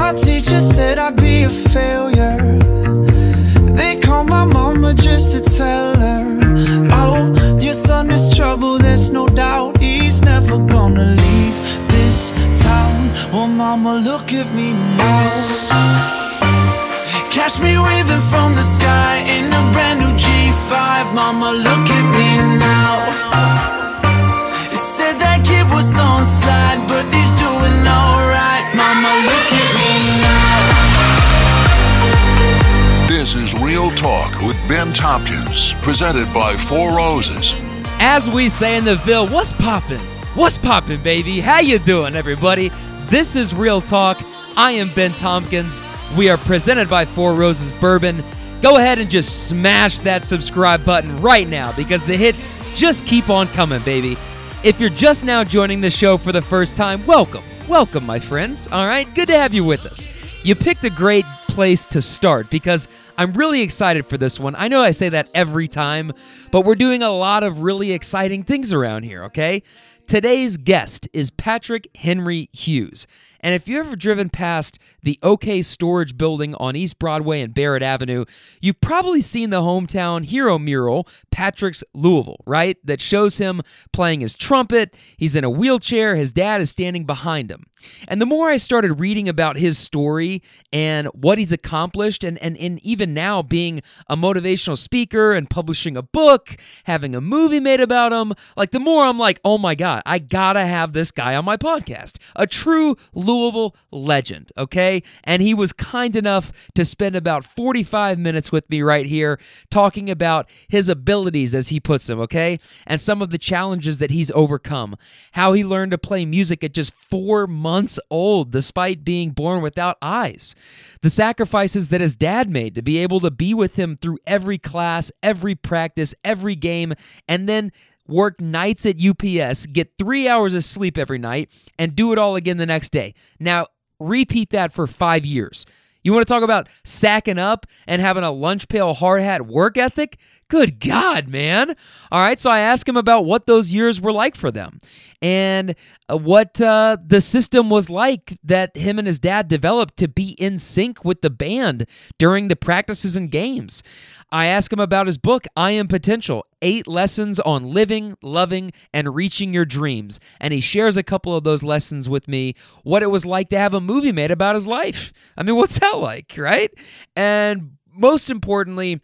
My teacher said I'd be a failure. They called my mama just to tell her, Oh, your son is trouble, there's no doubt. He's never gonna leave this town. Well, mama, look at me now. Catch me waving from the sky in a brand new G5. Mama, look at me now. You said that kid was on slide, Real Talk with Ben Tompkins, presented by Four Roses. As we say in the Ville, what's poppin'? What's poppin', baby? How you doing, everybody? This is Real Talk. I am Ben Tompkins. We are presented by Four Roses Bourbon. Go ahead and just smash that subscribe button right now because the hits just keep on coming, baby. If you're just now joining the show for the first time, welcome. Welcome, my friends. All right, good to have you with us. You picked a great place to start because I'm really excited for this one. I know I say that every time, but we're doing a lot of really exciting things around here, okay? Today's guest is Patrick Henry Hughes. And if you've ever driven past the OK Storage building on East Broadway and Barret Avenue, you've probably seen the hometown hero mural, Patrick's Louisville, right? That shows him playing his trumpet. He's in a wheelchair. His dad is standing behind him. And the more I started reading about his story and what he's accomplished, and, and, and even now being a motivational speaker and publishing a book, having a movie made about him, like the more I'm like, oh my God, I gotta have this guy on my podcast. A true Louisville legend, okay? And he was kind enough to spend about 45 minutes with me right here talking about his abilities, as he puts them, okay? And some of the challenges that he's overcome. How he learned to play music at just four months old, despite being born without eyes. The sacrifices that his dad made to be able to be with him through every class, every practice, every game, and then work nights at UPS, get three hours of sleep every night, and do it all again the next day. Now, repeat that for five years. You want to talk about sacking up and having a lunch pail hard hat work ethic? Good God, man. All right, so I asked him about what those years were like for them and uh, what uh, the system was like that him and his dad developed to be in sync with the band during the practices and games. I asked him about his book, I Am Potential Eight Lessons on Living, Loving, and Reaching Your Dreams. And he shares a couple of those lessons with me, what it was like to have a movie made about his life. I mean, what's that like, right? And most importantly,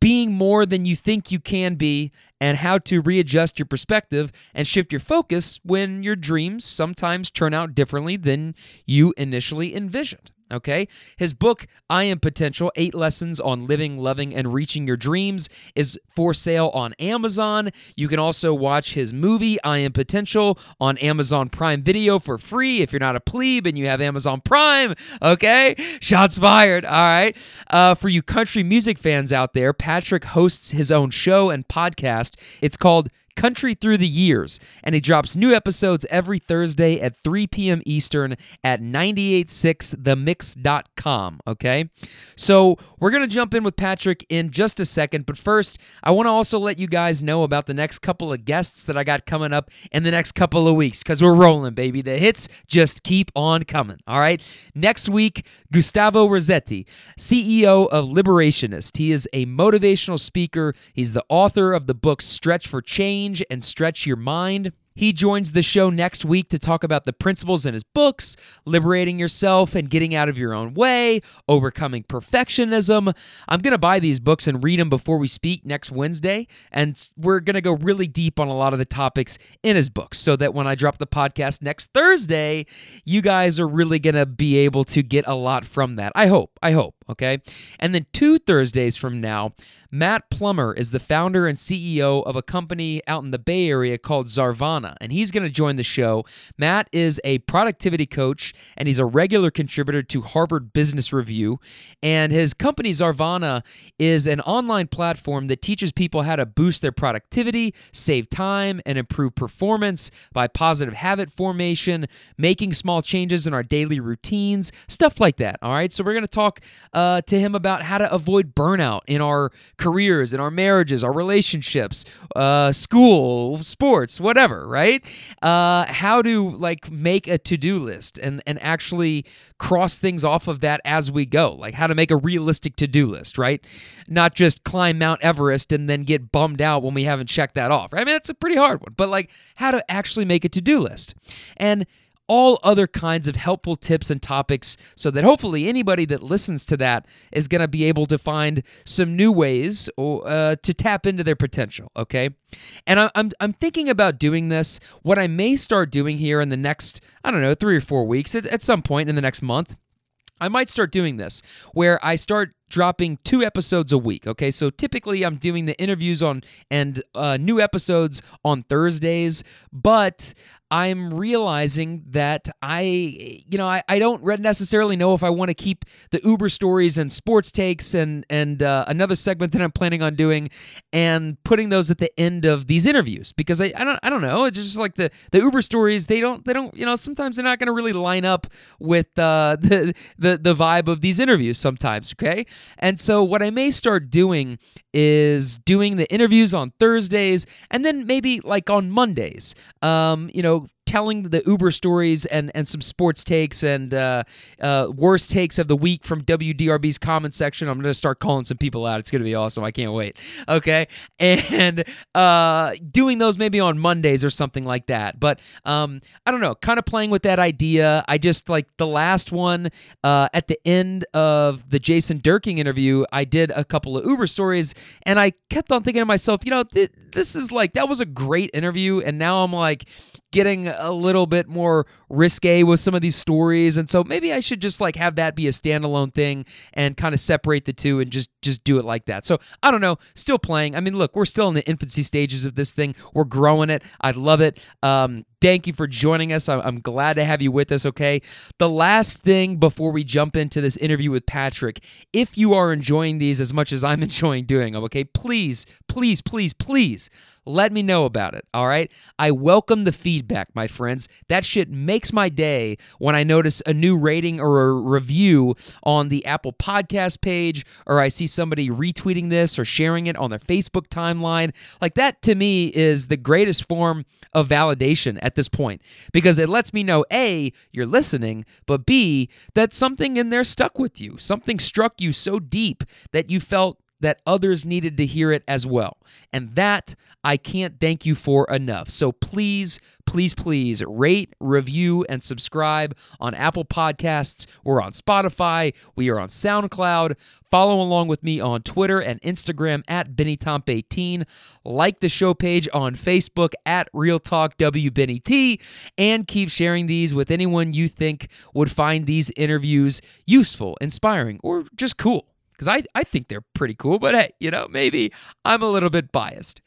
being more than you think you can be, and how to readjust your perspective and shift your focus when your dreams sometimes turn out differently than you initially envisioned. Okay? His book, I Am Potential Eight Lessons on Living, Loving, and Reaching Your Dreams, is for sale on Amazon. You can also watch his movie, I Am Potential, on Amazon Prime Video for free if you're not a plebe and you have Amazon Prime. Okay? Shots fired. All right. Uh, for you country music fans out there, Patrick hosts his own show and podcast. It's called Country Through the Years, and he drops new episodes every Thursday at 3 p.m. Eastern at 986themix.com. Okay? So we're going to jump in with Patrick in just a second, but first, I want to also let you guys know about the next couple of guests that I got coming up in the next couple of weeks because we're rolling, baby. The hits just keep on coming. All right? Next week, Gustavo Razzetti, CEO of Liberationist. He is a motivational speaker, he's the author of the book Stretch for Change change and stretch your mind. He joins the show next week to talk about the principles in his books, liberating yourself and getting out of your own way, overcoming perfectionism. I'm going to buy these books and read them before we speak next Wednesday, and we're going to go really deep on a lot of the topics in his books so that when I drop the podcast next Thursday, you guys are really going to be able to get a lot from that. I hope. I hope. Okay. And then two Thursdays from now, Matt Plummer is the founder and CEO of a company out in the Bay Area called Zarvana, and he's going to join the show. Matt is a productivity coach and he's a regular contributor to Harvard Business Review. And his company, Zarvana, is an online platform that teaches people how to boost their productivity, save time, and improve performance by positive habit formation, making small changes in our daily routines, stuff like that. All right. So we're going to talk uh, to him about how to avoid burnout in our careers, in our marriages, our relationships, uh, school, sports, whatever, right? Uh, how to like make a to do list and, and actually cross things off of that as we go, like how to make a realistic to do list, right? Not just climb Mount Everest and then get bummed out when we haven't checked that off. Right? I mean, that's a pretty hard one, but like how to actually make a to do list. And all other kinds of helpful tips and topics so that hopefully anybody that listens to that is going to be able to find some new ways uh, to tap into their potential, okay? And I'm, I'm thinking about doing this. What I may start doing here in the next, I don't know, three or four weeks, at, at some point in the next month, I might start doing this where I start dropping two episodes a week. Okay, so typically I'm doing the interviews on and uh, new episodes on Thursdays, but I'm realizing that I, you know, I, I don't necessarily know if I want to keep the Uber stories and sports takes and and uh, another segment that I'm planning on doing and putting those at the end of these interviews because I, I don't I don't know. It's just like the the Uber stories they don't they don't you know sometimes they're not going to really line up with uh, the the the vibe of these interviews sometimes okay? And so what I may start doing is doing the interviews on Thursdays and then maybe like on Mondays. Um you know telling the Uber stories and, and some sports takes and uh, uh, worst takes of the week from WDRB's comment section. I'm going to start calling some people out. It's going to be awesome. I can't wait. Okay. And uh, doing those maybe on Mondays or something like that. But um, I don't know, kind of playing with that idea. I just like the last one uh, at the end of the Jason Durking interview, I did a couple of Uber stories and I kept on thinking to myself, you know, th- this is like, that was a great interview. And now I'm like, getting a little bit more risque with some of these stories and so maybe I should just like have that be a standalone thing and kind of separate the two and just just do it like that. So, I don't know, still playing. I mean, look, we're still in the infancy stages of this thing. We're growing it. I love it. Um thank you for joining us. I'm glad to have you with us, okay? The last thing before we jump into this interview with Patrick, if you are enjoying these as much as I'm enjoying doing them, okay, please, please, please, please let me know about it, all right? I welcome the feedback, my friends. That shit makes my day when I notice a new rating or a review on the Apple Podcast page, or I see somebody retweeting this or sharing it on their Facebook timeline. Like that to me is the greatest form of validation at this point because it lets me know A, you're listening, but B, that something in there stuck with you. Something struck you so deep that you felt that others needed to hear it as well. And that I can't thank you for enough. So please, please, please rate, review, and subscribe on Apple Podcasts. We're on Spotify. We are on SoundCloud. Follow along with me on Twitter and Instagram at BennyTomp18. Like the show page on Facebook at Real Talk WBennyT. And keep sharing these with anyone you think would find these interviews useful, inspiring, or just cool because I, I think they're pretty cool, but hey, you know, maybe I'm a little bit biased.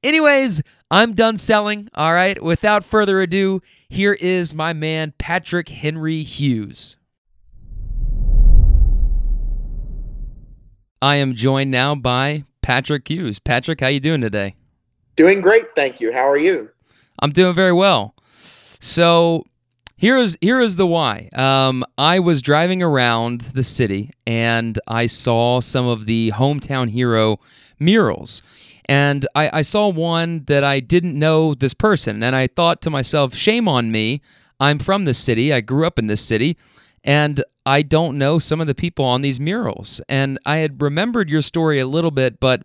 Anyways, I'm done selling. All right. Without further ado, here is my man, Patrick Henry Hughes. I am joined now by Patrick Hughes. Patrick, how you doing today? Doing great, thank you. How are you? I'm doing very well. So, here is here is the why. Um, I was driving around the city and I saw some of the hometown hero murals, and I, I saw one that I didn't know this person, and I thought to myself, "Shame on me! I'm from this city. I grew up in this city, and I don't know some of the people on these murals." And I had remembered your story a little bit, but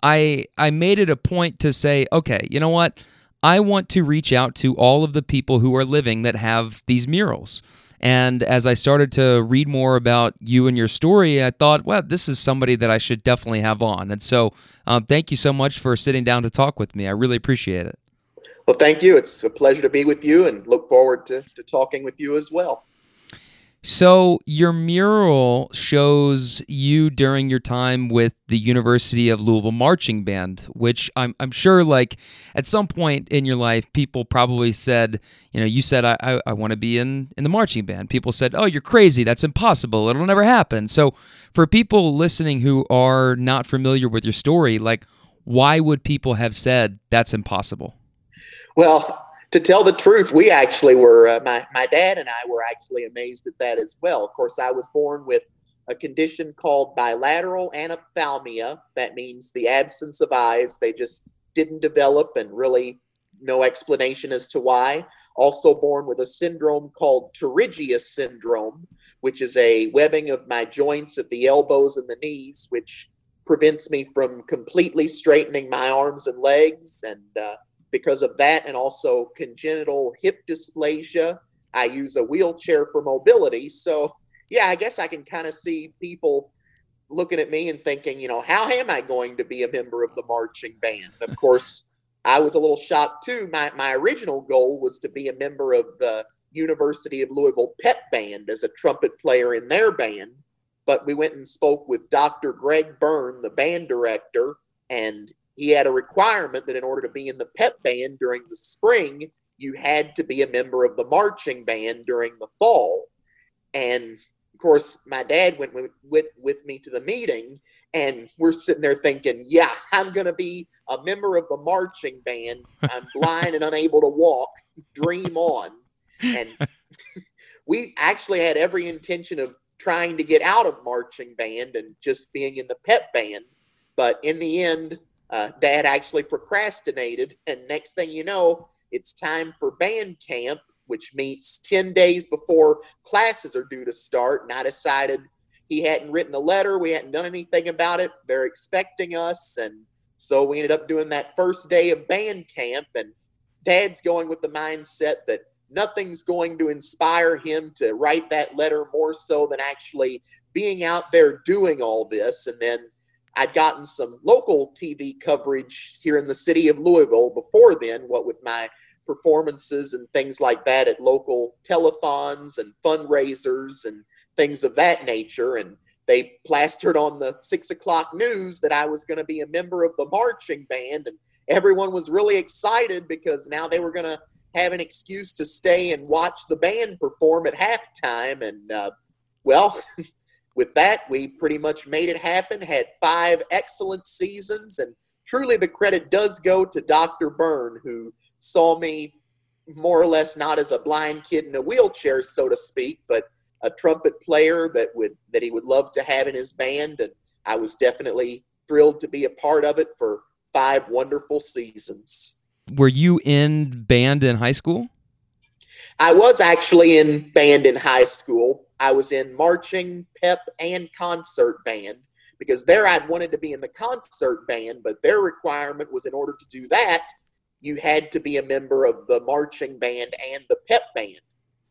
I I made it a point to say, "Okay, you know what." I want to reach out to all of the people who are living that have these murals. And as I started to read more about you and your story, I thought, well, this is somebody that I should definitely have on. And so, um, thank you so much for sitting down to talk with me. I really appreciate it. Well, thank you. It's a pleasure to be with you and look forward to, to talking with you as well. So, your mural shows you during your time with the University of Louisville Marching Band, which I'm, I'm sure, like, at some point in your life, people probably said, you know, you said, I, I, I want to be in, in the marching band. People said, oh, you're crazy. That's impossible. It'll never happen. So, for people listening who are not familiar with your story, like, why would people have said that's impossible? Well, to tell the truth, we actually were, uh, my, my dad and I were actually amazed at that as well. Of course, I was born with a condition called bilateral anophthalmia. That means the absence of eyes. They just didn't develop, and really no explanation as to why. Also born with a syndrome called pterygium syndrome, which is a webbing of my joints at the elbows and the knees, which prevents me from completely straightening my arms and legs. And uh, because of that, and also congenital hip dysplasia, I use a wheelchair for mobility. So, yeah, I guess I can kind of see people looking at me and thinking, you know, how am I going to be a member of the marching band? Of course, I was a little shocked too. My, my original goal was to be a member of the University of Louisville pep band as a trumpet player in their band. But we went and spoke with Dr. Greg Byrne, the band director, and he had a requirement that in order to be in the pep band during the spring, you had to be a member of the marching band during the fall. And of course, my dad went with, with, with me to the meeting, and we're sitting there thinking, yeah, I'm going to be a member of the marching band. I'm blind and unable to walk. Dream on. And we actually had every intention of trying to get out of marching band and just being in the pep band. But in the end, uh, dad actually procrastinated. And next thing you know, it's time for band camp, which meets 10 days before classes are due to start. And I decided he hadn't written a letter, we hadn't done anything about it. They're expecting us. And so we ended up doing that first day of band camp. And dad's going with the mindset that nothing's going to inspire him to write that letter more so than actually being out there doing all this. And then I'd gotten some local TV coverage here in the city of Louisville before then, what with my performances and things like that at local telethons and fundraisers and things of that nature. And they plastered on the six o'clock news that I was going to be a member of the marching band. And everyone was really excited because now they were going to have an excuse to stay and watch the band perform at halftime. And, uh, well, with that, we pretty much made it happen, had five excellent seasons, and truly the credit does go to Dr. Byrne, who saw me more or less not as a blind kid in a wheelchair, so to speak, but a trumpet player that would that he would love to have in his band, and I was definitely thrilled to be a part of it for five wonderful seasons. Were you in band in high school? I was actually in band in high school. I was in marching, pep, and concert band because there I'd wanted to be in the concert band, but their requirement was in order to do that, you had to be a member of the marching band and the pep band.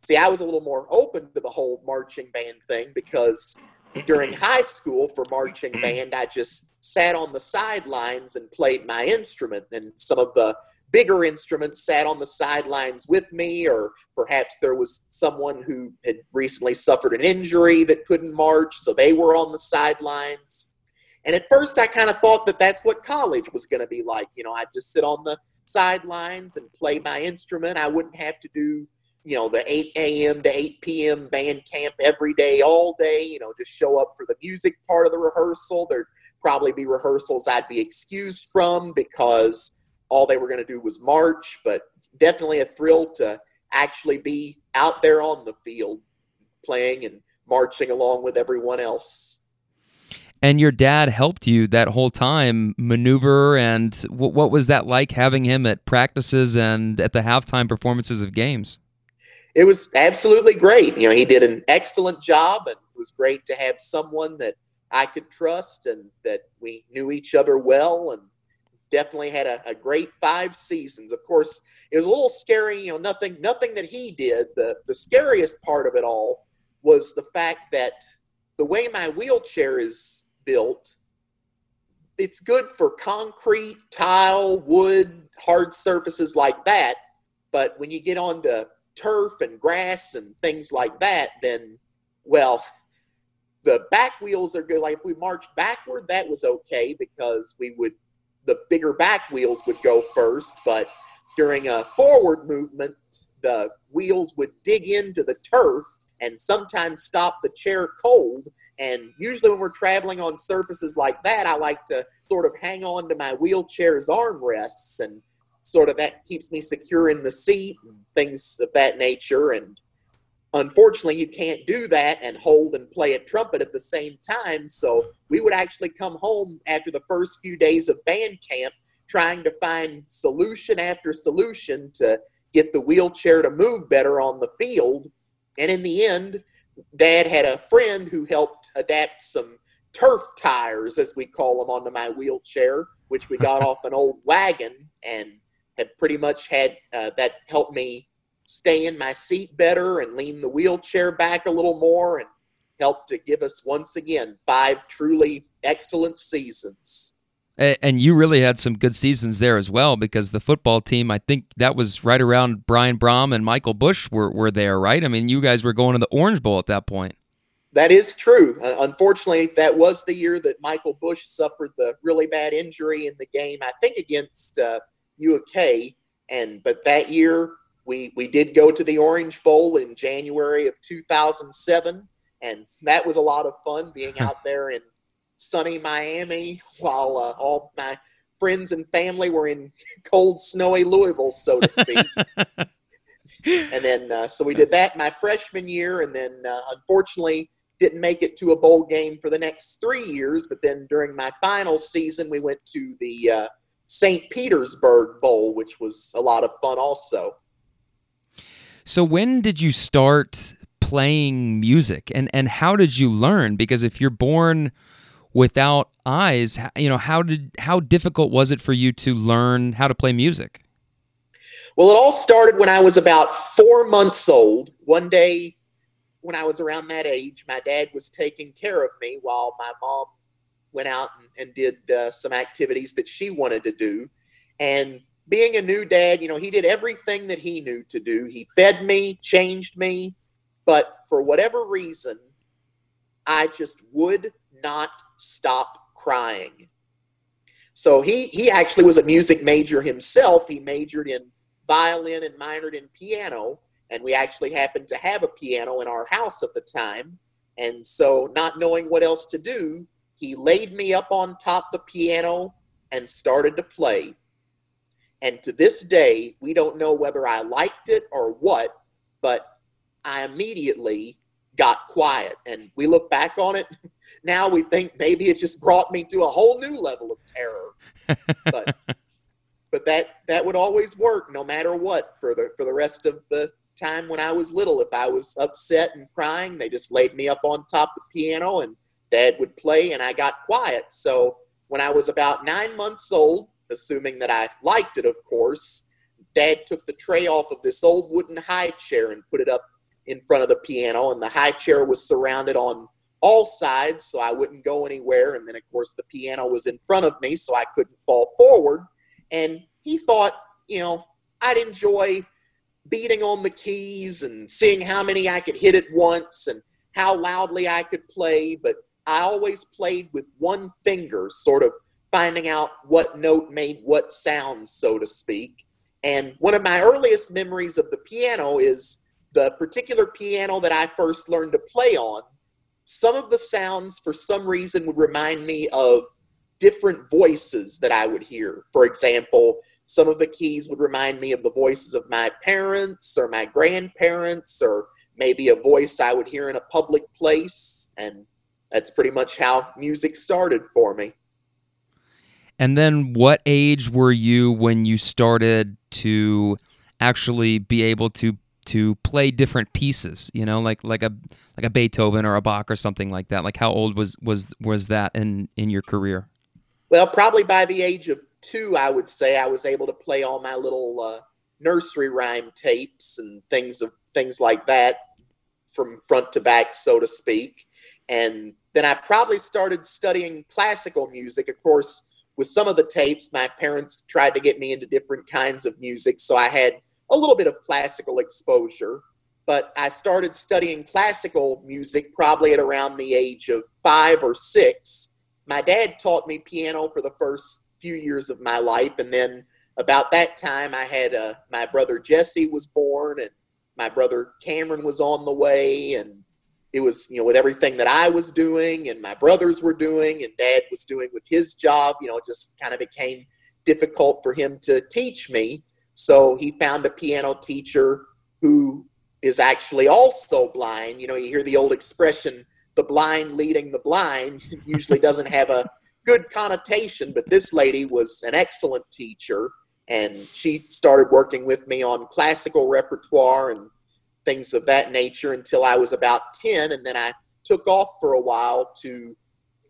See, I was a little more open to the whole marching band thing because during high school for marching mm-hmm. band, I just sat on the sidelines and played my instrument. And some of the bigger instruments sat on the sidelines with me, or perhaps there was someone who had recently suffered an injury that couldn't march, so they were on the sidelines. And at first, I kind of thought that that's what college was going to be like. You know, I'd just sit on the sidelines and play my instrument. I wouldn't have to do, you know, the 8 a.m. to 8 p.m. band camp every day, all day, you know, just show up for the music part of the rehearsal. There'd probably be rehearsals I'd be excused from because all they were going to do was march, but definitely a thrill to actually be out there on the field playing and marching along with everyone else. And your dad helped you that whole time maneuver. And w- what was that like having him at practices and at the halftime performances of games? It was absolutely great. You know, he did an excellent job, and it was great to have someone that I could trust and that we knew each other well and definitely had a, a, great five seasons. Of course, it was a little scary, you know, nothing nothing that he did. The the scariest part of it all was the fact that the way my wheelchair is built, it's good for concrete, tile, wood, hard surfaces like that. But when you get onto turf and grass and things like that, then well, the back wheels are good. Like if we marched backward, that was okay because we would the bigger back wheels would go first, but during a forward movement, the wheels would dig into the turf and sometimes stop the chair cold. And usually, when we're traveling on surfaces like that, I like to sort of hang on to my wheelchair's armrests, and sort of that keeps me secure in the seat and things of that nature. And unfortunately, you can't do that and hold and play a trumpet at the same time. So we would actually come home after the first few days of band camp trying to find solution after solution to get the wheelchair to move better on the field. And in the end, Dad had a friend who helped adapt some turf tires, as we call them, onto my wheelchair, which we got off an old wagon and have pretty much had uh, that helped me stay in my seat better and lean the wheelchair back a little more and help to give us once again five truly excellent seasons. And you really had some good seasons there as well because the football team, I think that was right around Brian Brohm and Michael Bush were, were there, right? I mean, you guys were going to the Orange Bowl at that point. That is true. Uh, unfortunately, that was the year that Michael Bush suffered the really bad injury in the game, I think against uh, UK. And but that year we we did go to the Orange Bowl in January of 2007, and that was a lot of fun being out there in sunny Miami while uh, all my friends and family were in cold, snowy Louisville, so to speak. and then, uh, so we did that my freshman year, and then uh, unfortunately didn't make it to a bowl game for the next three years. But then during my final season, we went to the uh, St. Petersburg Bowl, which was a lot of fun also. So, when did you start playing music, and and how did you learn? Because if you're born without eyes you know how did how difficult was it for you to learn how to play music? Well it all started when i was about four months old. One day when i was around that age my dad was taking care of me while my mom went out and, and did uh, some activities that she wanted to do. And being a new dad you know he did everything that he knew to do he fed me changed me but for whatever reason i just would not stop crying. So he he actually was a music major himself. He majored in violin and minored in piano, and we actually happened to have a piano in our house at the time. And so, not knowing what else to do, he laid me up on top the piano and started to play. And to this day, we don't know whether I liked it or what, but I immediately got quiet. And we look back on it now, we think maybe it just brought me to a whole new level of terror. But but that that would always work no matter what for the for the rest of the time when I was little. If I was upset and crying, they just laid me up on top of the piano and dad would play and I got quiet. So when I was about nine months old, assuming that I liked it, of course, dad took the tray off of this old wooden high chair and put it up in front of the piano, and the high chair was surrounded on all sides so I wouldn't go anywhere. And then, of course, the piano was in front of me so I couldn't fall forward. And he thought, you know, I'd enjoy beating on the keys and seeing how many I could hit at once and how loudly I could play. But I always played with one finger, sort of finding out what note made what sound, so to speak. And one of my earliest memories of the piano is the particular piano that I first learned to play on. Some of the sounds, for some reason, would remind me of different voices that I would hear. For example, some of the keys would remind me of the voices of my parents or my grandparents, or maybe a voice I would hear in a public place. And that's pretty much how music started for me. And then what age were you when you started to actually be able to to play different pieces, you know, like like a like a Beethoven or a Bach or something like that? Like how old was was was that in in your career? Well, probably by the age of 2, I would say I was able to play all my little uh, nursery rhyme tapes and things of things like that from front to back, so to speak. And then I probably started studying classical music. Of course, with some of the tapes, my parents tried to get me into different kinds of music. So I had a little bit of classical exposure. But I started studying classical music probably at around the age of five or six. My dad taught me piano for the first few years of my life. And then about that time, I had uh, my brother Jesse was born, and my brother Cameron was on the way. And it was you know with everything that I was doing and my brothers were doing and dad was doing with his job you know it just kind of became difficult for him to teach me so he found a piano teacher who is actually also blind. You know, you hear the old expression, the blind leading the blind, usually doesn't have a good connotation, but this lady was an excellent teacher and she started working with me on classical repertoire and things of that nature until I was about 10 and then I took off for a while to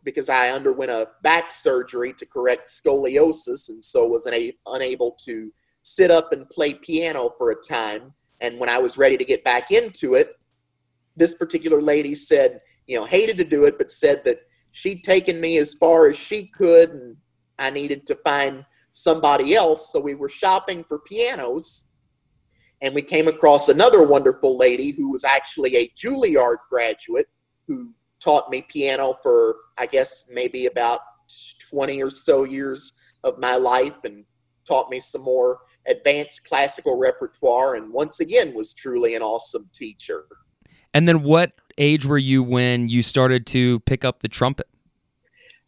because I underwent a back surgery to correct scoliosis and so was unable to sit up and play piano for a time and when I was ready to get back into it this particular lady said you know hated to do it but said that she'd taken me as far as she could and I needed to find somebody else. So we were shopping for pianos and we came across another wonderful lady who was actually a Juilliard graduate who taught me piano for, I guess, maybe about 20 or so years of my life and taught me some more advanced classical repertoire and once again was truly an awesome teacher. And then what age were you when you started to pick up the trumpet?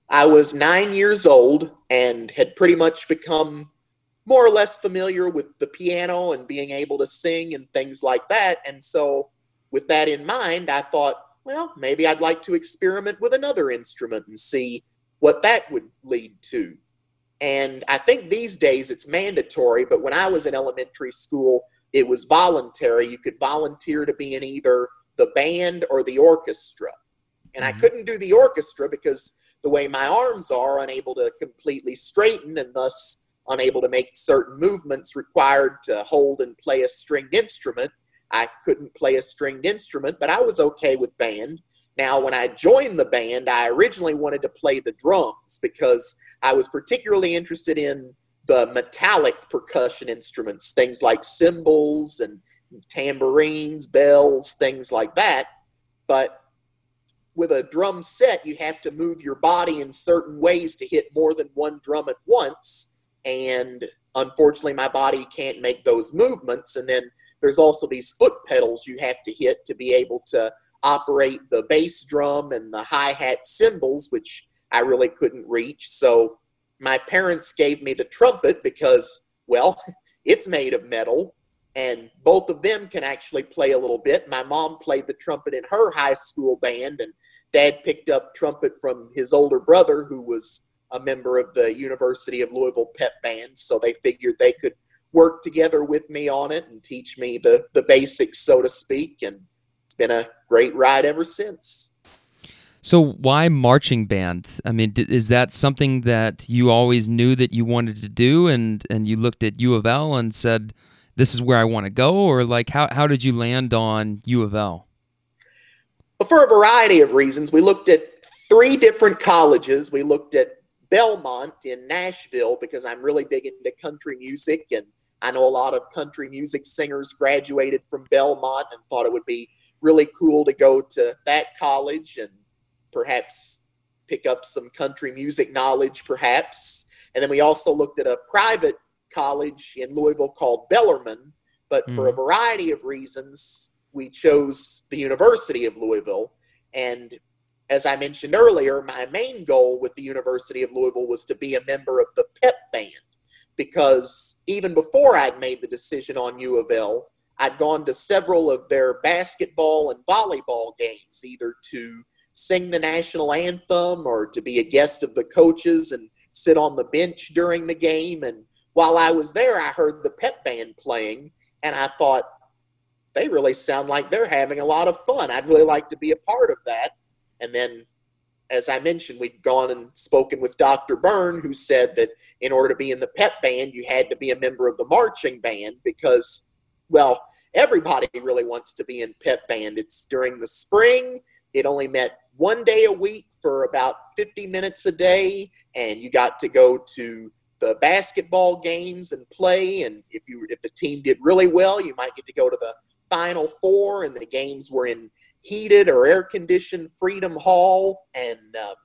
I was nine years old and had pretty much become more or less familiar with the piano and being able to sing and things like that. And so, with that in mind, I thought, well, maybe I'd like to experiment with another instrument and see what that would lead to. And I think these days it's mandatory, but when I was in elementary school, it was voluntary. You could volunteer to be in either the band or the orchestra. And mm-hmm. I couldn't do the orchestra because the way my arms are, unable to completely straighten and thus unable to make certain movements required to hold and play a stringed instrument. I couldn't play a stringed instrument, but I was okay with band. Now, when I joined the band, I originally wanted to play the drums because I was particularly interested in the metallic percussion instruments, things like cymbals and tambourines, bells, things like that. But with a drum set, you have to move your body in certain ways to hit more than one drum at once. And unfortunately, my body can't make those movements. And then there's also these foot pedals you have to hit to be able to operate the bass drum and the hi hat cymbals, which I really couldn't reach. So my parents gave me the trumpet because, well, it's made of metal and both of them can actually play a little bit. My mom played the trumpet in her high school band, and dad picked up trumpet from his older brother, who was a member of the University of Louisville pep band. So they figured they could work together with me on it and teach me the, the basics, so to speak. And it's been a great ride ever since. So why marching band? I mean, is that something that you always knew that you wanted to do, and and you looked at U of L and said, "This is where I want to go," or like how how did you land on U of L? for a variety of reasons. We looked at three different colleges. We looked at Belmont in Nashville because I'm really big into country music and I know a lot of country music singers graduated from Belmont and thought it would be really cool to go to that college and perhaps pick up some country music knowledge, perhaps. And then we also looked at a private college in Louisville called Bellarmine, but mm. for a mm. variety of reasons, we chose the University of Louisville. And as I mentioned earlier, my main goal with the University of Louisville was to be a member of the pep band because even before I'd made the decision on U of L, I'd gone to several of their basketball and volleyball games, either to sing the national anthem or to be a guest of the coaches and sit on the bench during the game. And while I was there, I heard the pep band playing, and I thought, they really sound like they're having a lot of fun. I'd really like to be a part of that. And then, as I mentioned, we'd gone and spoken with Dr. Byrne, who said that in order to be in the pep band, you had to be a member of the marching band because, well, everybody really wants to be in pep band. It's during the spring. It only met one day a week for about 50 minutes a day, and you got to go to the basketball games and play. And if you if the team did really well, you might get to go to the Final Four, and the games were in heated or air conditioned Freedom Hall. And uh,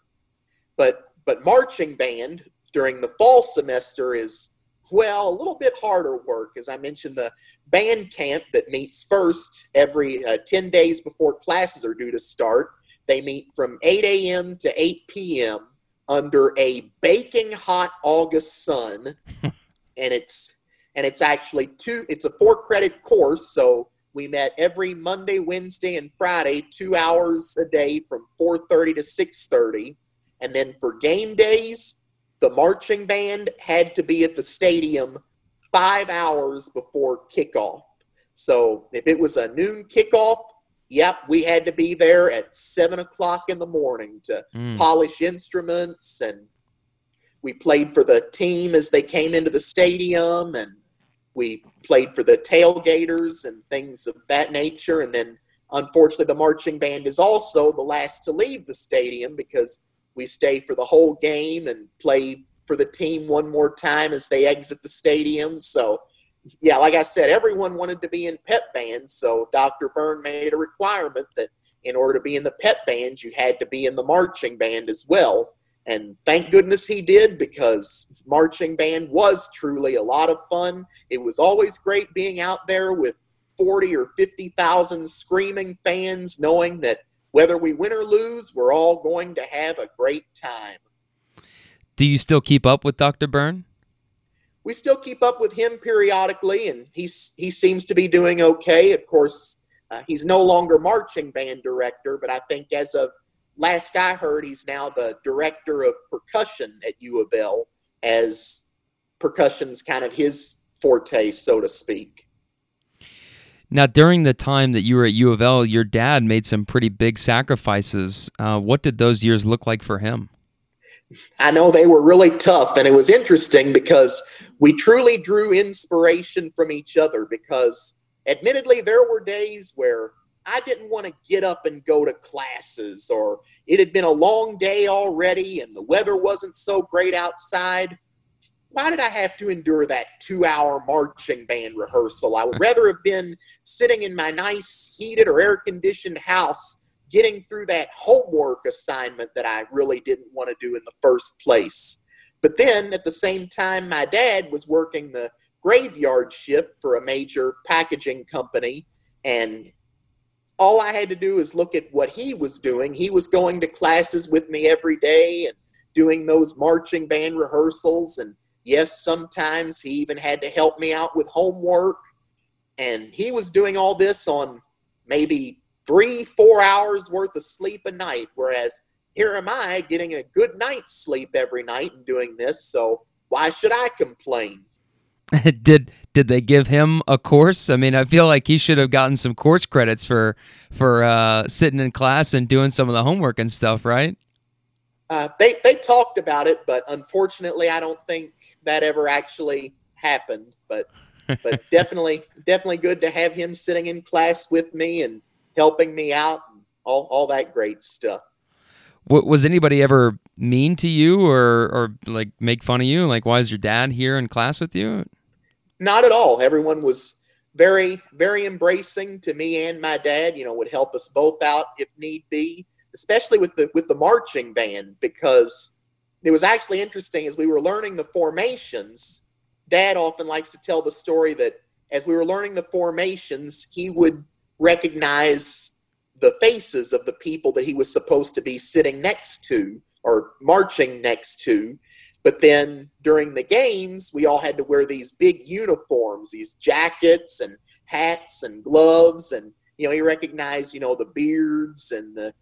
but but marching band during the fall semester is well a little bit harder work. As I mentioned, the band camp that meets first every uh, ten days before classes are due to start. They meet from 8 a.m. to 8 p.m. under a baking hot August sun, and it's and it's actually two. It's a four credit course, so we met every Monday, Wednesday, and Friday, two hours a day from 4:30 to 6:30. And then for game days, the marching band had to be at the stadium five hours before kickoff. So if it was a noon kickoff, yep, we had to be there at seven o'clock in the morning to Mm. polish instruments and we played for the team as they came into the stadium and we played for the tailgaters and things of that nature. And then unfortunately the marching band is also the last to leave the stadium because we stay for the whole game and play for the team one more time as they exit the stadium. So yeah like i said everyone wanted to be in pep band so dr byrne made a requirement that in order to be in the pep band you had to be in the marching band as well and thank goodness he did because marching band was truly a lot of fun. It was always great being out there with 40 or 50,000 screaming fans, knowing that whether we win or lose, we're all going to have a great time. Do you still keep up with Dr. Byrne? We still keep up with him periodically, and he's, he seems to be doing okay. Of course, uh, he's no longer marching band director, but I think as of last I heard, he's now the director of percussion at U of L, as percussion's kind of his forte, so to speak. Now, during the time that you were at U of L, your dad made some pretty big sacrifices. Uh, what did those years look like for him? I know they were really tough, and it was interesting because we truly drew inspiration from each other. Because, admittedly, there were days where I didn't want to get up and go to classes, or it had been a long day already and the weather wasn't so great outside. Why did I have to endure that two hour marching band rehearsal? I would rather have been sitting in my nice heated or air conditioned house getting through that homework assignment that I really didn't want to do in the first place. But then at the same time, my dad was working the graveyard shift for a major packaging company, and all I had to do is look at what he was doing. He was going to classes with me every day and doing those marching band rehearsals. And yes, sometimes he even had to help me out with homework. And he was doing all this on maybe three, four hours worth of sleep a night. Whereas here am I getting a good night's sleep every night and doing this. So why should I complain? did did they give him a course? I mean, I feel like he should have gotten some course credits for for uh, sitting in class and doing some of the homework and stuff, right? Uh, they they talked about it, but unfortunately, I don't think that ever actually happened. But but definitely definitely good to have him sitting in class with me and helping me out and all all that great stuff. W- was anybody ever mean to you or or like make fun of you? Like, why is your dad here in class with you? Not at all. Everyone was very very embracing to me and my dad. You know, would help us both out if need be, especially with the with the marching band because it was actually interesting as we were learning the formations. Dad often likes to tell the story that as we were learning the formations, he would recognize the faces of the people that he was supposed to be sitting next to or marching next to. But then during the games, we all had to wear these big uniforms, these jackets and hats and gloves. And, you know, he recognized, you know, the beards and the,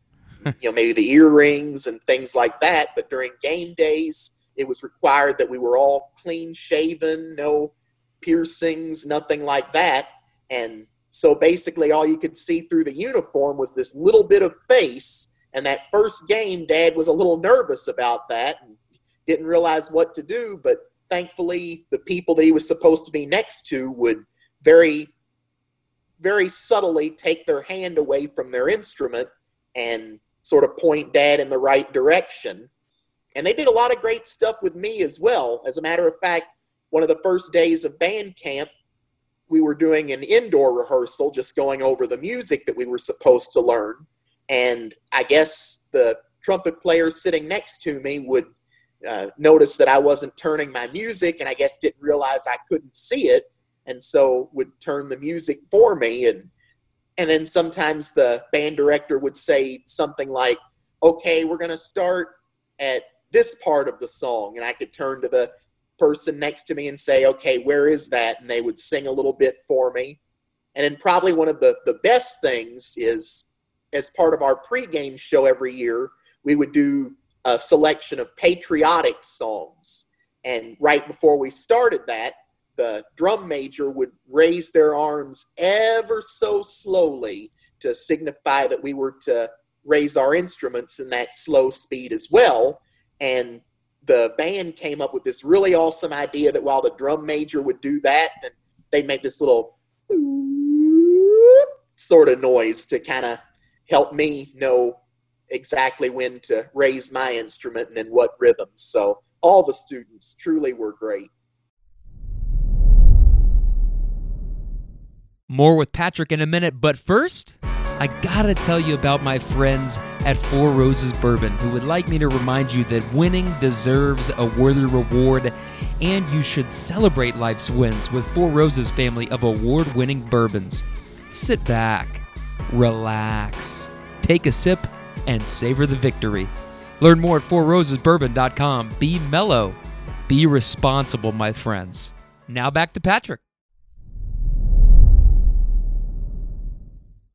you know, maybe the earrings and things like that. But during game days, it was required that we were all clean shaven, no piercings, nothing like that. And so basically, all you could see through the uniform was this little bit of face. And that first game, Dad was a little nervous about that and didn't realize what to do. But thankfully, the people that he was supposed to be next to would very, very subtly take their hand away from their instrument and sort of point Dad in the right direction. And they did a lot of great stuff with me as well. As a matter of fact, one of the first days of band camp, we were doing an indoor rehearsal, just going over the music that we were supposed to learn. And I guess the trumpet player sitting next to me would uh, notice that I wasn't turning my music, and I guess didn't realize I couldn't see it, and so would turn the music for me. And and then sometimes the band director would say something like, "Okay, we're going to start at this part of the song," and I could turn to the person next to me and say, okay, where is that? And they would sing a little bit for me. And then probably one of the, the best things is as part of our pregame show every year, we would do a selection of patriotic songs. And right before we started that, the drum major would raise their arms ever so slowly to signify that we were to raise our instruments in that slow speed as well. And the band came up with this really awesome idea that while the drum major would do that, then they'd make this little sort of noise to kind of help me know exactly when to raise my instrument and in what rhythms. So all the students truly were great. More with Patrick in a minute, but first, I gotta tell you about my friends at Four Roses Bourbon who would like me to remind you that winning deserves a worthy reward and you should celebrate life's wins with Four Roses family of award winning bourbons. Sit back, relax, take a sip, and savor the victory. Learn more at fourrosesbourbon.com. Be mellow, be responsible, my friends. Now back to Patrick.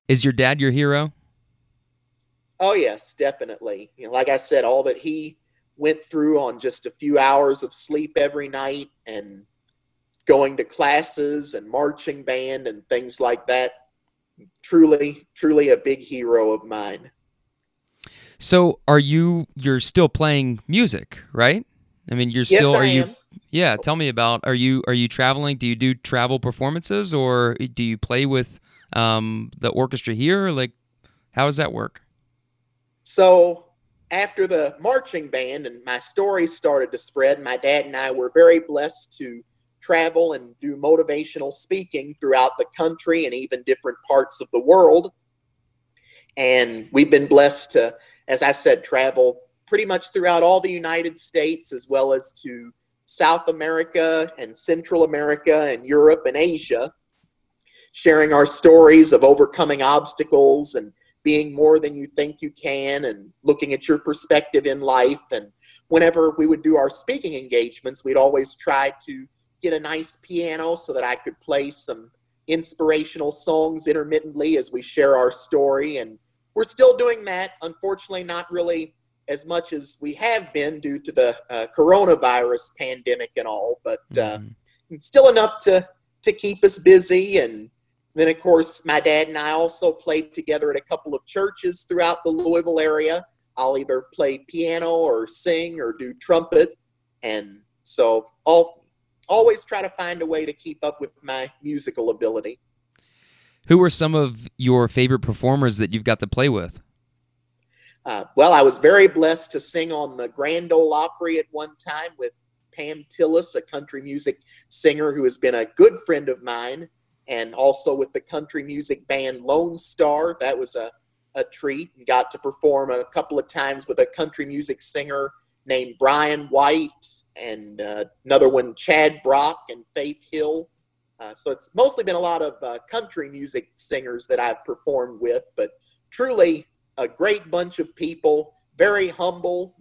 Is your dad your hero? Oh yes, definitely. You know, like I said, all that he went through on just a few hours of sleep every night and going to classes and marching band and things like that. Truly, truly a big hero of mine. So, are you you're still playing music, right? I mean, you're Yes, still I are you am. Yeah, tell me about are you are you traveling? Do you do travel performances or do you play with um the orchestra here? Like how does that work? So after the marching band and my story started to spread, my dad and I were very blessed to travel and do motivational speaking throughout the country and even different parts of the world. And we've been blessed to, as I said, travel pretty much throughout all the United States as well as to South America and Central America and Europe and Asia, sharing our stories of overcoming obstacles and being more than you think you can and looking at your perspective in life. And whenever we would do our speaking engagements, we'd always try to get a nice piano so that I could play some inspirational songs intermittently as we share our story. And we're still doing that. Unfortunately, not really as much as we have been due to the uh, coronavirus pandemic and all, but uh, Mhm. it's still enough to to keep us busy and then of course my dad and i also played together at a couple of churches throughout the louisville area i'll either play piano or sing or do trumpet and so i'll always try to find a way to keep up with my musical ability Who are some of your favorite performers that you've got to play with? Uh, well, I was very blessed to sing on the Grand Ole Opry at one time with Pam Tillis, a country music singer who has been a good friend of mine, and also with the country music band Lone Star. That was a, a treat. And got to perform a couple of times with a country music singer named Bryan White, and uh, another one, Chad Brock and Faith Hill. Uh, so it's mostly been a lot of uh, country music singers that I've performed with, but truly a great bunch of people, very humble.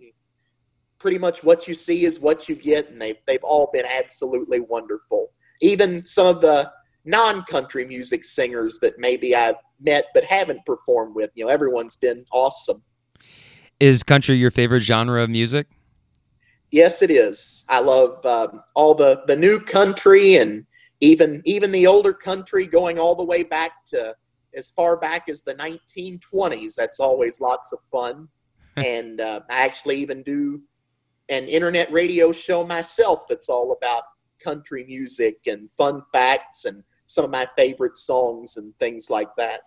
Pretty much what you see is what you get, and they've, they've all been absolutely wonderful. Even some of the non country music singers that maybe I've met but haven't performed with, you know, everyone's been awesome. Is country your favorite genre of music? Yes, it is. I love um, all the, the new country and even even the older country going all the way back to as far back as the 1920s. That's always lots of fun. and uh, I actually even do an internet radio show myself that's all about country music and fun facts and some of my favorite songs and things like that.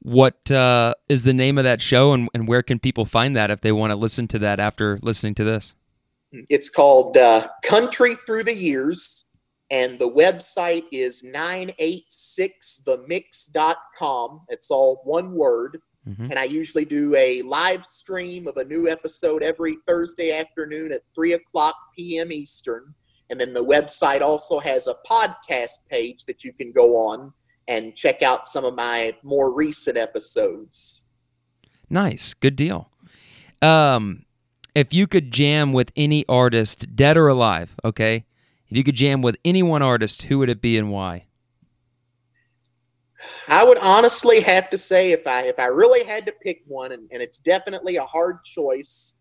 What uh, is the name of that show and, and where can people find that if they want to listen to that after listening to this? It's called uh, Country Through the Years, and the website is 986themix.com. It's all one word. Mhm. And I usually do a live stream of a new episode every Thursday afternoon at 3 o'clock p.m. Eastern. And then the website also has a podcast page that you can go on and check out some of my more recent episodes. Nice, good deal. Um, if you could jam with any artist, dead or alive, okay? If you could jam with any one artist, who would it be and why? I would honestly have to say if I if I really had to pick one, and, and it's definitely a hard choice,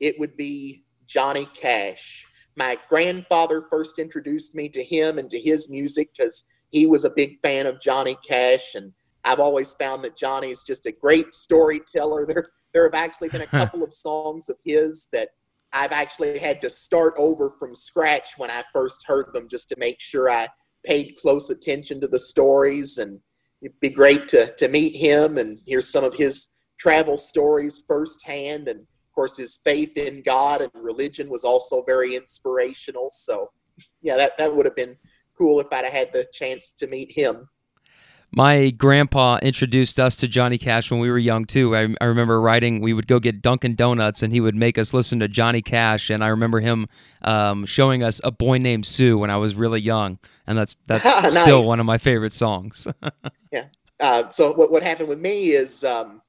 it would be Johnny Cash. My grandfather first introduced me to him and to his music because he was a big fan of Johnny Cash, and I've always found that Johnny is just a great storyteller. There there have actually been a couple of songs of his that I've actually had to start over from scratch when I first heard them just to make sure I paid close attention to the stories. And it'd be great to to meet him and hear some of his travel stories firsthand. And of course his faith in God and religion was also very inspirational. So yeah that that would have been cool if I'd have had the chance to meet him my grandpa introduced us to Johnny Cash when we were young too. I, I, remember riding. We would go get Dunkin' Donuts, and he would make us listen to Johnny Cash. And I remember him um, showing us "A Boy Named Sue" when I was really young, and that's that's nice. still one of my favorite songs. yeah. Uh, so what what happened with me is um,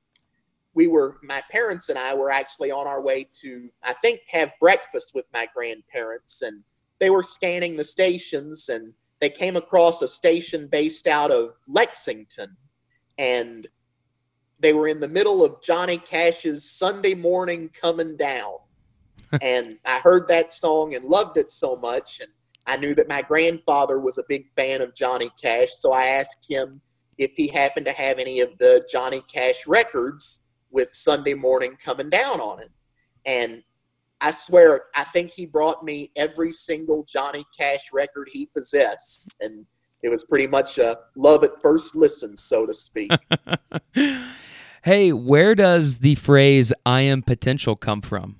we were my parents and I were actually on our way to I think have breakfast with my grandparents, and they were scanning the stations and they came across a station based out of Lexington, and they were in the middle of Johnny Cash's Sunday Morning Coming Down. and I heard that song and loved it so much. And I knew that my grandfather was a big fan of Johnny Cash, so I asked him if he happened to have any of the Johnny Cash records with Sunday Morning Coming Down on it. And I swear, I think he brought me every single Johnny Cash record he possessed. And it was pretty much a love at first listen, so to speak. hey, where does the phrase I am potential come from?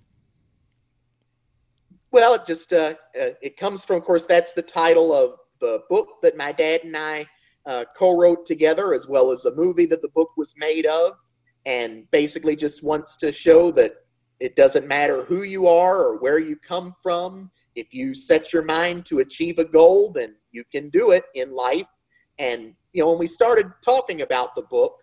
Well, it just uh, uh, it comes from, of course, that's the title of the book that my dad and I uh, co-wrote together, as well as a movie that the book was made of, and basically just wants to show that it doesn't matter who you are or where you come from. If you set your mind to achieve a goal, then you can do it in life. And you know, when we started talking about the book,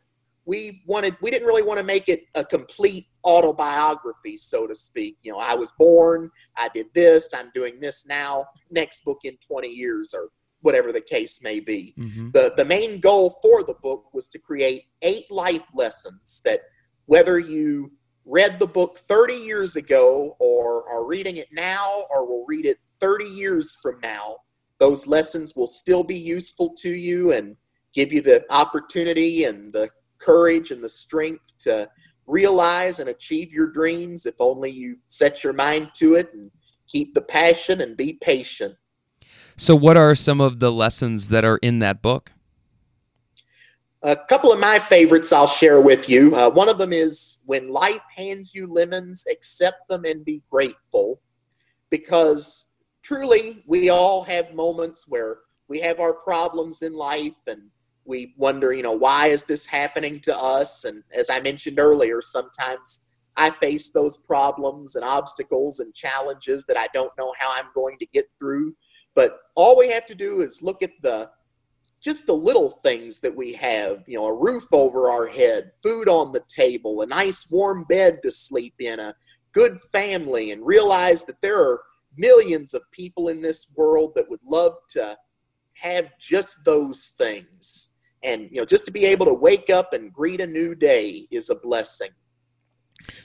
we wanted we didn't really want to make it a complete autobiography, so to speak. You know, I was born, I did this, I'm doing this now, next book in 20 years or whatever the case may be. Mm-hmm. The the main goal for the book was to create eight life lessons that whether you read the book 30 years ago or are reading it now or will read it 30 years from now, those lessons will still be useful to you and give you the opportunity and the courage and the strength to realize and achieve your dreams if only you set your mind to it and keep the passion and be patient. So, what are some of the lessons that are in that book? A couple of my favorites I'll share with you. Uh, one of them is when life hands you lemons, accept them and be grateful. Because truly, we all have moments where we have our problems in life and we wonder, you know, why is this happening to us? And as I mentioned earlier, sometimes I face those problems and obstacles and challenges that I don't know how I'm going to get through. But all we have to do is look at the just the little things that we have, you know, a roof over our head, food on the table, a nice warm bed to sleep in, a good family, and realize that there are millions of people in this world that would love to have just those things. And, you know, just to be able to wake up and greet a new day is a blessing.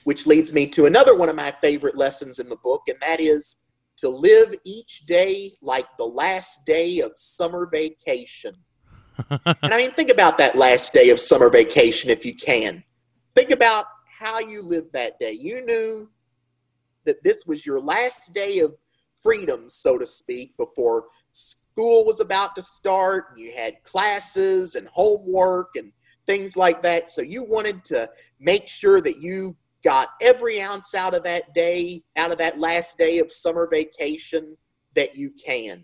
Which leads me to another one of my favorite lessons in the book, and that is to live each day like the last day of summer vacation. and I mean, think about that last day of summer vacation if you can. Think about how you lived that day. You knew that this was your last day of freedom, so to speak, before school was about to start. You had classes and homework and things like that. So you wanted to make sure that you got every ounce out of that day, out of that last day of summer vacation that you can.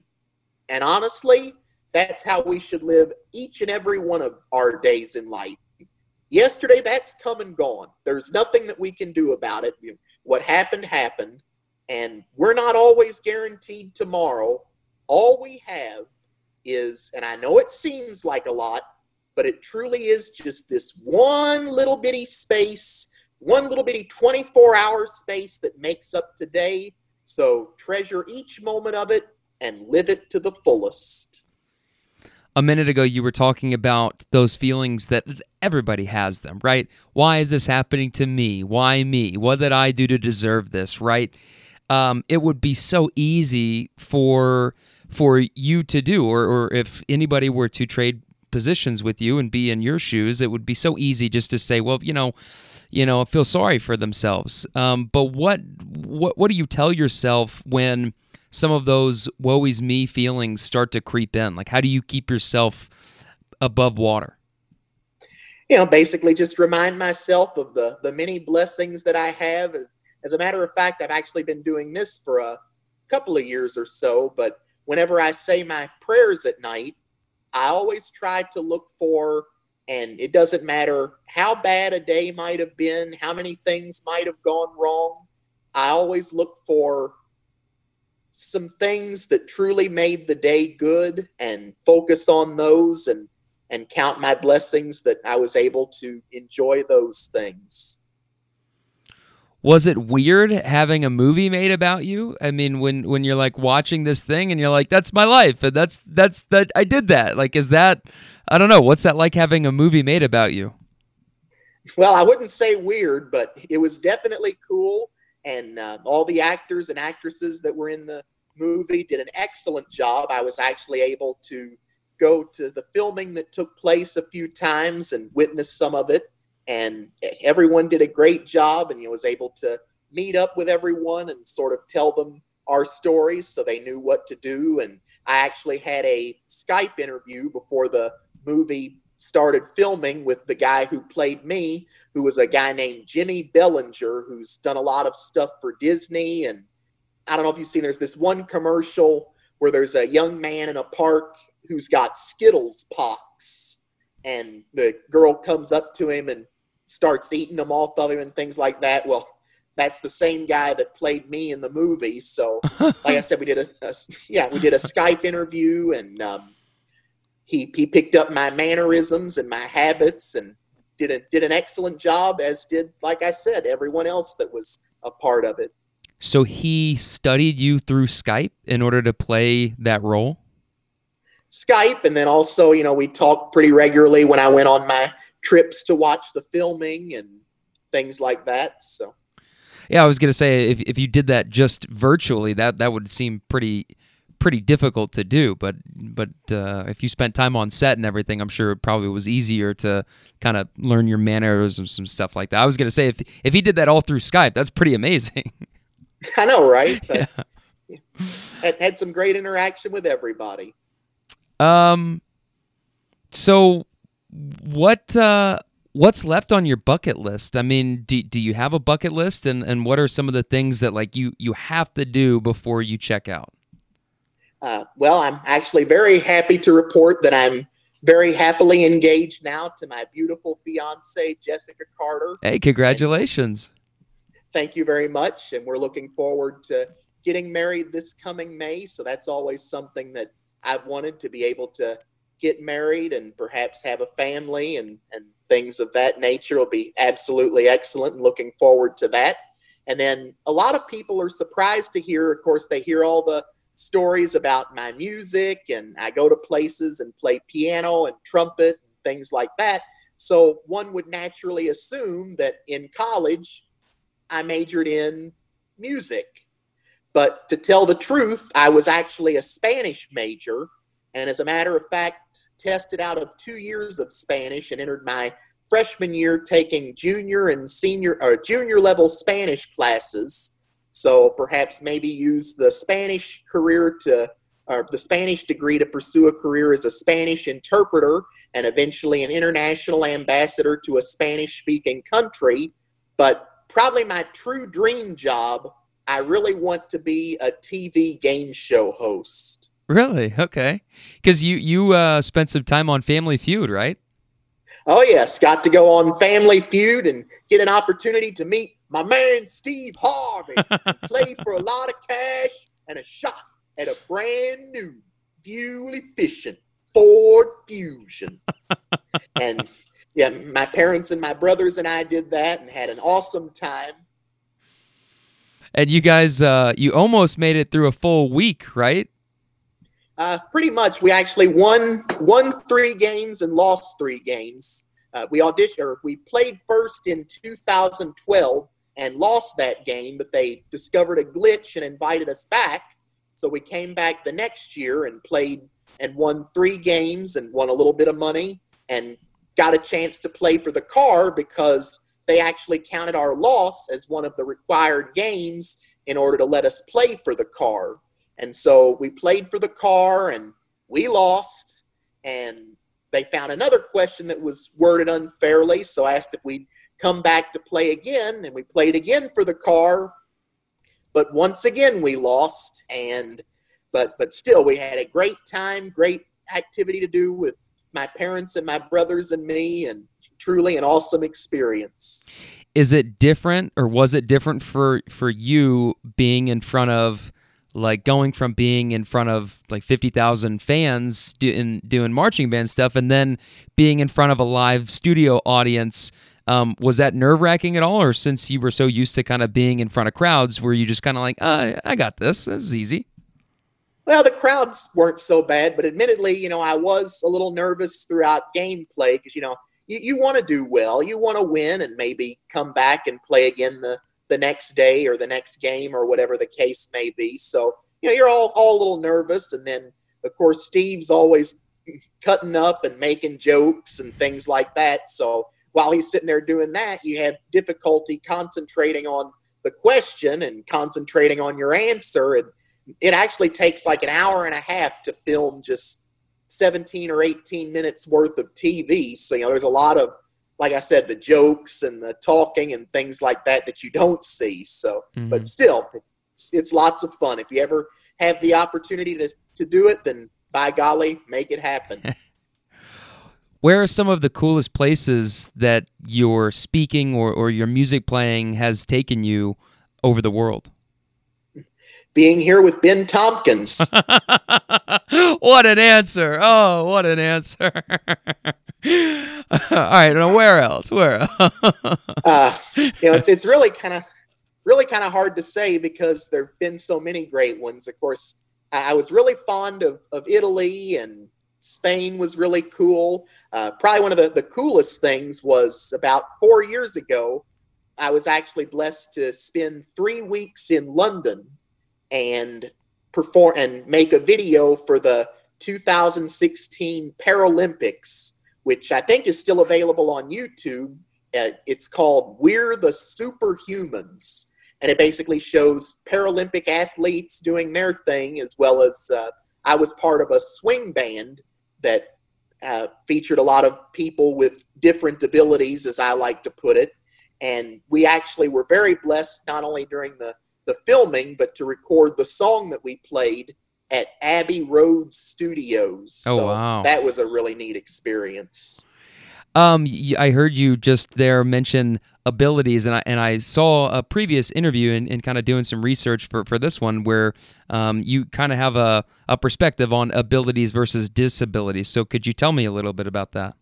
And honestly, that's how we should live each and every one of our days in life. Yesterday, that's come and gone. There's nothing that we can do about it. What happened, happened. And we're not always guaranteed tomorrow. All we have is, and I know it seems like a lot, but it truly is just this one little bitty space one little bitty 24 hour space that makes up today. So treasure each moment of it and live it to the fullest. a minute ago you were talking about those feelings that everybody has them, right? Why is this happening to me? Why me? What did I do to deserve this, right? Um, it would be so easy for for you to do, or, or if anybody were to trade positions with you and be in your shoes, it would be so easy just to say, well, you know, you know, feel sorry for themselves. Um, but what what what do you tell yourself when some of those woe is me feelings start to creep in? Like, how do you keep yourself above water? You know, basically just remind myself of the the many blessings that I have. As, as a matter of fact, I've actually been doing this for a couple of years or so. But whenever I say my prayers at night, I always try to look for, and it doesn't matter how bad a day might have been, how many things might have gone wrong. I always look for some things that truly made the day good and focus on those and and count my blessings that I was able to enjoy those things. Was it weird having a movie made about you? I mean, when when you're like watching this thing and you're like, "That's my life," and that's that's that I did that. Like, is that I don't know. What's that like having a movie made about you? Well, I wouldn't say weird, but it was definitely cool and uh, all the actors and actresses that were in the movie did an excellent job. I was actually able to go to the filming that took place a few times and witness some of it. And everyone did a great job, and you was able to meet up with everyone and sort of tell them our stories so they knew what to do. And I actually had a Skype interview before the movie started filming with the guy who played me, who was a guy named Jimmy Bellinger, who's done a lot of stuff for Disney. And I don't know if you've seen, there's this one commercial where there's a young man in a park who's got Skittles pox. And the girl comes up to him and starts eating them off of him and things like that. Well, that's the same guy that played me in the movie. So, like I said, we did a, a yeah, we did a Skype interview and, um, he he picked up my mannerisms and my habits and did a, did an excellent job as did like I said everyone else that was a part of it. So he studied you through Skype in order to play that role? Skype and then also, you know, we talked pretty regularly when I went on my trips to watch the filming and things like that. So Yeah, I was going to say if if you did that just virtually, that that would seem pretty pretty difficult to do. But but uh, if you spent time on set and everything, I'm sure it probably was easier to kind of learn your mannerisms and stuff like that. I was gonna say if if he did that all through Skype, that's pretty amazing. I know, right? yeah. Had, had some great interaction with everybody. Um. So, what uh, what's left on your bucket list? I mean, do, do you have a bucket list, and, and what are some of the things that like you you have to do before you check out? Uh, well, I'm actually very happy to report that I'm very happily engaged now to my beautiful fiance, Jessica Carter. Hey, congratulations. And thank you very much. And we're looking forward to getting married this coming May. So that's always something that I've wanted to be able to get married and perhaps have a family and, and things of that nature will be absolutely excellent and looking forward to that. And then a lot of people are surprised to hear, of course, they hear all the stories about my music and I go to places and play piano and trumpet and things like that. So one would naturally assume that in college I majored in music. But to tell the truth, I was actually a Spanish major. And as a matter of fact, tested out of two years of Spanish and entered my freshman year taking junior and senior or junior level Spanish classes so perhaps maybe use the Spanish career to, or the Spanish degree to pursue a career as a Spanish interpreter and eventually an international ambassador to a Spanish speaking country. But probably my true dream job, I really want to be a TV game show host. Really? Okay. Because you you uh, spent some time on Family Feud, right? Oh yes, got to go on Family Feud and get an opportunity to meet my man Steve Harvey played for a lot of cash and a shot at a brand new fuel efficient Ford Fusion. and yeah, my parents and my brothers and I did that and had an awesome time. And you guys, uh, you almost made it through a full week, right? Uh, pretty much, we actually won won three games and lost three games. Uh, we auditioned or we played first in 2012 and lost that game, but they discovered a glitch and invited us back. So we came back the next year and played and won three games and won a little bit of money and got a chance to play for the car because they actually counted our loss as one of the required games in order to let us play for the car. And so we played for the car and we lost. And they found another question that was worded unfairly. So I asked if we'd come back to play again. And we played again for the car. But once again, we lost. And but but still we had a great time, great activity to do with my parents and my brothers and me and truly an awesome experience is it different or was it different for for you being in front of like going from being in front of like 50,000 fans doing doing marching band stuff and then being in front of a live studio audience um, was that nerve wracking at all? Or since you were so used to kind of being in front of crowds were you just kind of like oh, I got this. This is easy well the crowds weren't so bad but admittedly you know I was a little nervous throughout gameplay because you know you, you want to do well. You want to win and maybe come back and play again the the next day or the next game or whatever the case may be. So, you know, you're all, all a little nervous. And then, of course, Steve's always cutting up and making jokes and things like that. So while he's sitting there doing that, you have difficulty concentrating on the question and concentrating on your answer. And it actually takes like an hour and a half to film just 17 or 18 minutes worth of TV. So, you know, there's a lot of like I said, the jokes and the talking and things like that that you don't see. So, mm-hmm. but still, it's, it's lots of fun. If you ever have the opportunity to, to do it, then by golly, make it happen. Where are some of the coolest places that your speaking or, or your music playing has taken you over the world? Being here with Ben Tompkins. what an answer. Oh, what an answer. All right, now where else? Where else? uh, you know, it's, it's really kind of really kind of hard to say because there have been so many great ones. Of course, I was really fond of, of Italy and Spain was really cool. Uh, probably one of the, the coolest things was about four years ago, I was actually blessed to spend three weeks in London and perform and make a video for the 2016 Paralympics, which I think is still available on YouTube. Uh, it's called We're the Superhumans. And it basically shows Paralympic athletes doing their thing, as well as uh, I was part of a swing band that uh, featured a lot of people with different abilities, as I like to put it. And we actually were very blessed, not only during the the filming, but to record the song that we played at Abbey Road Studios. Oh so wow, that was a really neat experience. Um, I heard you just there mention abilities, and I and I saw a previous interview and, and kind of doing some research for, for this one where um, you kind of have a, a perspective on abilities versus disabilities. So could you tell me a little bit about that?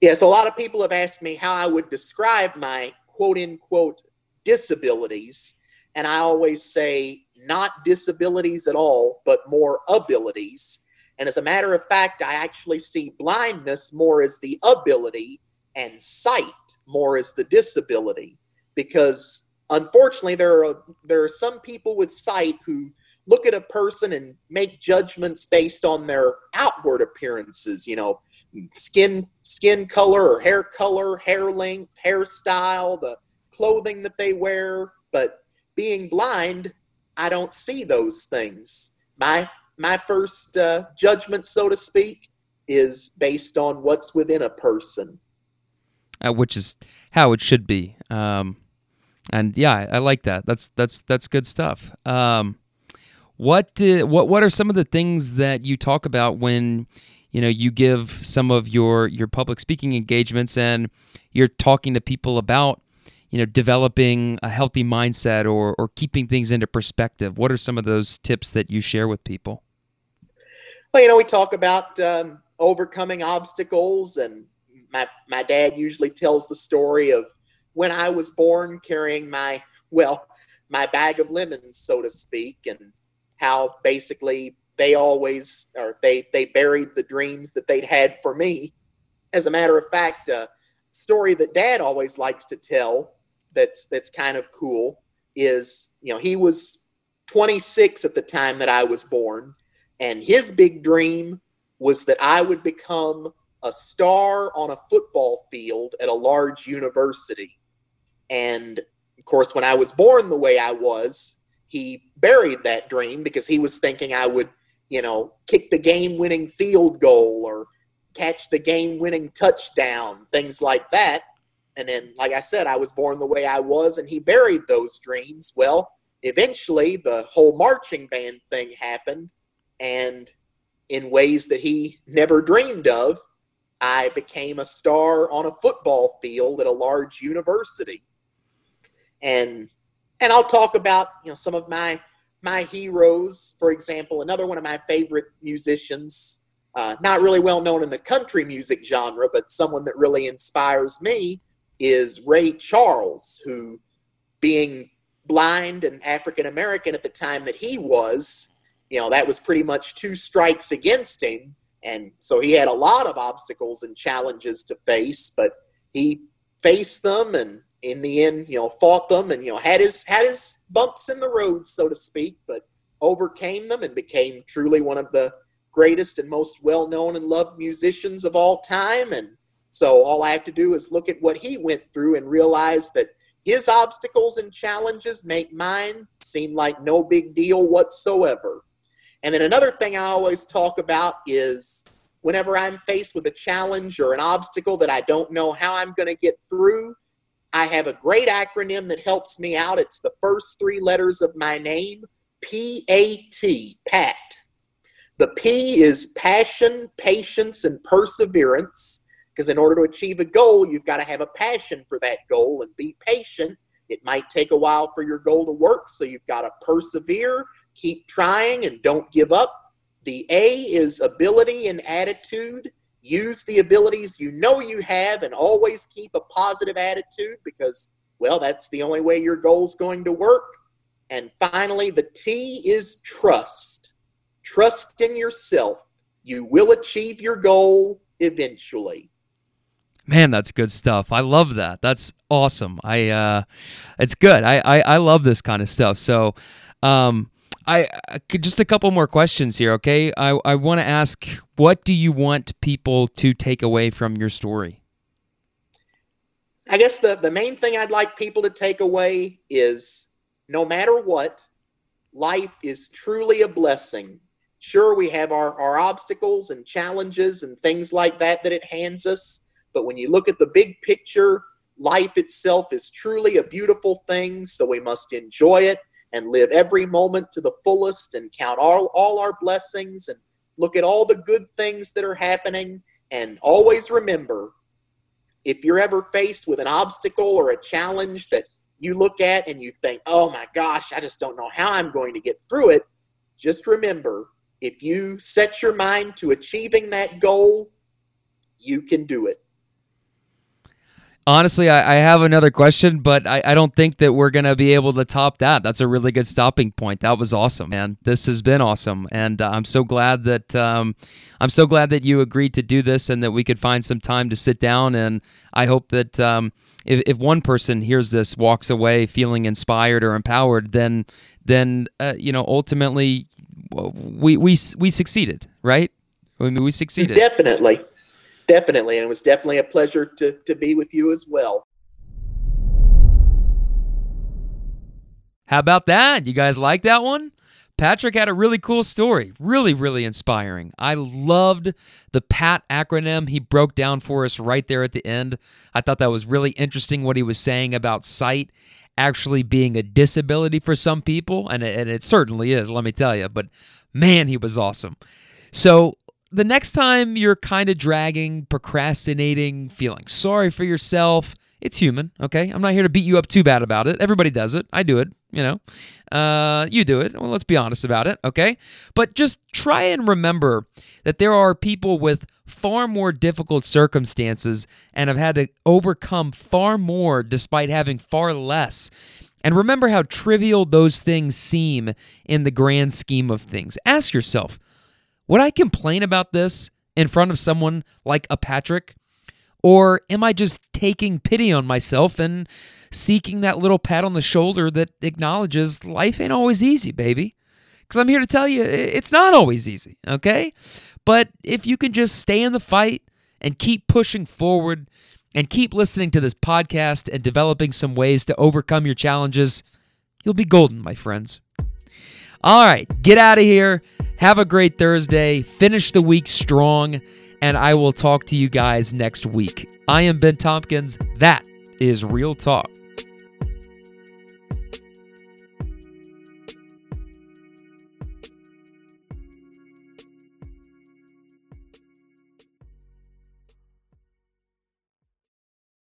Yes, a lot of people have asked me how I would describe my quote unquote disabilities. And I always say, not disabilities at all, but more abilities. And as a matter of fact, I actually see blindness more as the ability and sight more as the disability. Because unfortunately, there are, there are some people with sight who look at a person and make judgments based on their outward appearances, you know, skin skin color or hair color, hair length, hairstyle, the clothing that they wear, but being blind, I don't see those things. My my first uh, judgment, so to speak, is based on what's within a person, uh, which is how it should be. Um, and yeah, I, I, like that. That's that's that's good stuff. Um, what did, what what are some of the things that you talk about when you know you give some of your your public speaking engagements and you're talking to people about you know developing a healthy mindset or or keeping things into perspective what are some of those tips that you share with people well you know we talk about um, overcoming obstacles and my my dad usually tells the story of when i was born carrying my well my bag of lemons so to speak and how basically they always or they they buried the dreams that they'd had for me. As a matter of fact, a story that Dad always likes to tell that's that's kind of cool is you know he was 26 at the time that I was born, and his big dream was that I would become a star on a football field at a large university. And of course, when I was born the way I was, he buried that dream because he was thinking I would, you know, kick the game winning field goal or catch the game winning touchdown, things like that. And then, like I said, I was born the way I was, and he buried those dreams. Well, eventually, the whole marching band thing happened, and in ways that he never dreamed of, I became a star on a football field at a large university. And and I'll talk about you know some of my my heroes. For example, another one of my favorite musicians, uh, not really well known in the country music genre, but someone that really inspires me is Ray Charles, who, being blind and African American at the time that he was, you know, that was pretty much two strikes against him. And so he had a lot of obstacles and challenges to face, but he faced them and in the end, you know, fought them and you know had his had his bumps in the road, so to speak, but overcame them and became truly one of the greatest and most well-known and loved musicians of all time. And so all I have to do is look at what he went through and realize that his obstacles and challenges make mine seem like no big deal whatsoever. And then another thing I always talk about is whenever I'm faced with a challenge or an obstacle that I don't know how I'm going to get through, I have a great acronym that helps me out. It's the first three letters of my name P A T, PAT. The P is passion, patience, and perseverance. Because in order to achieve a goal, you've got to have a passion for that goal and be patient. It might take a while for your goal to work, so you've got to persevere, keep trying, and don't give up. The A is ability and attitude use the abilities you know you have and always keep a positive attitude because, well, that's the only way your goal's going to work. And finally, the T is trust. Trust in yourself. You will achieve your goal eventually. Man, that's good stuff. I love that. That's awesome. I uh it's good. I I, I love this kind of stuff. So um I, I could just a couple more questions here, okay? I, I want to ask what do you want people to take away from your story? I guess the, the main thing I'd like people to take away is no matter what, life is truly a blessing. Sure, we have our, our obstacles and challenges and things like that that it hands us, but when you look at the big picture, life itself is truly a beautiful thing, so we must enjoy it and live every moment to the fullest and count all, all our blessings and look at all the good things that are happening. And always remember if you're ever faced with an obstacle or a challenge that you look at and you think, oh my gosh, I just don't know how I'm going to get through it, just remember if you set your mind to achieving that goal, you can do it. Honestly, I, I, have another question, but I, I don't think that we're going to be able to top that. That's a really good stopping point. That was awesome, man. This has been awesome, and uh, I'm so glad that um, I'm so glad that you agreed to do this and that we could find some time to sit down. And I hope that um, if, if one person hears this, walks away feeling inspired or empowered, then then uh, you know ultimately we we we succeeded, right? I mean, we succeeded. Definitely. Definitely. And it was definitely a pleasure to, to be with you as well. How about that? You guys like that one? Patrick had a really cool story. Really, really inspiring. I loved the PAT acronym he broke down for us right there at the end. I thought that was really interesting what he was saying about sight actually being a disability for some people. And it, and it certainly is, let me tell you. But man, he was awesome. So the next time you're kind of dragging, procrastinating, feeling sorry for yourself, it's human, okay? I'm not here to beat you up too bad about it. Everybody does it. I do it, you know. Uh, you do it. Well, let's be honest about it, okay? But just try and remember that there are people with far more difficult circumstances and have had to overcome far more despite having far less. And remember how trivial those things seem in the grand scheme of things. Ask yourself would I complain about this in front of someone like a Patrick? Or am I just taking pity on myself and seeking that little pat on the shoulder that acknowledges life ain't always easy, baby? Because I'm here to tell you it's not always easy, okay? But if you can just stay in the fight and keep pushing forward and keep listening to this podcast and developing some ways to overcome your challenges, you'll be golden, my friends. All right, get out of here. Have a great Thursday. Finish the week strong, and I will talk to you guys next week. I am Ben Tompkins. That is Real Talk.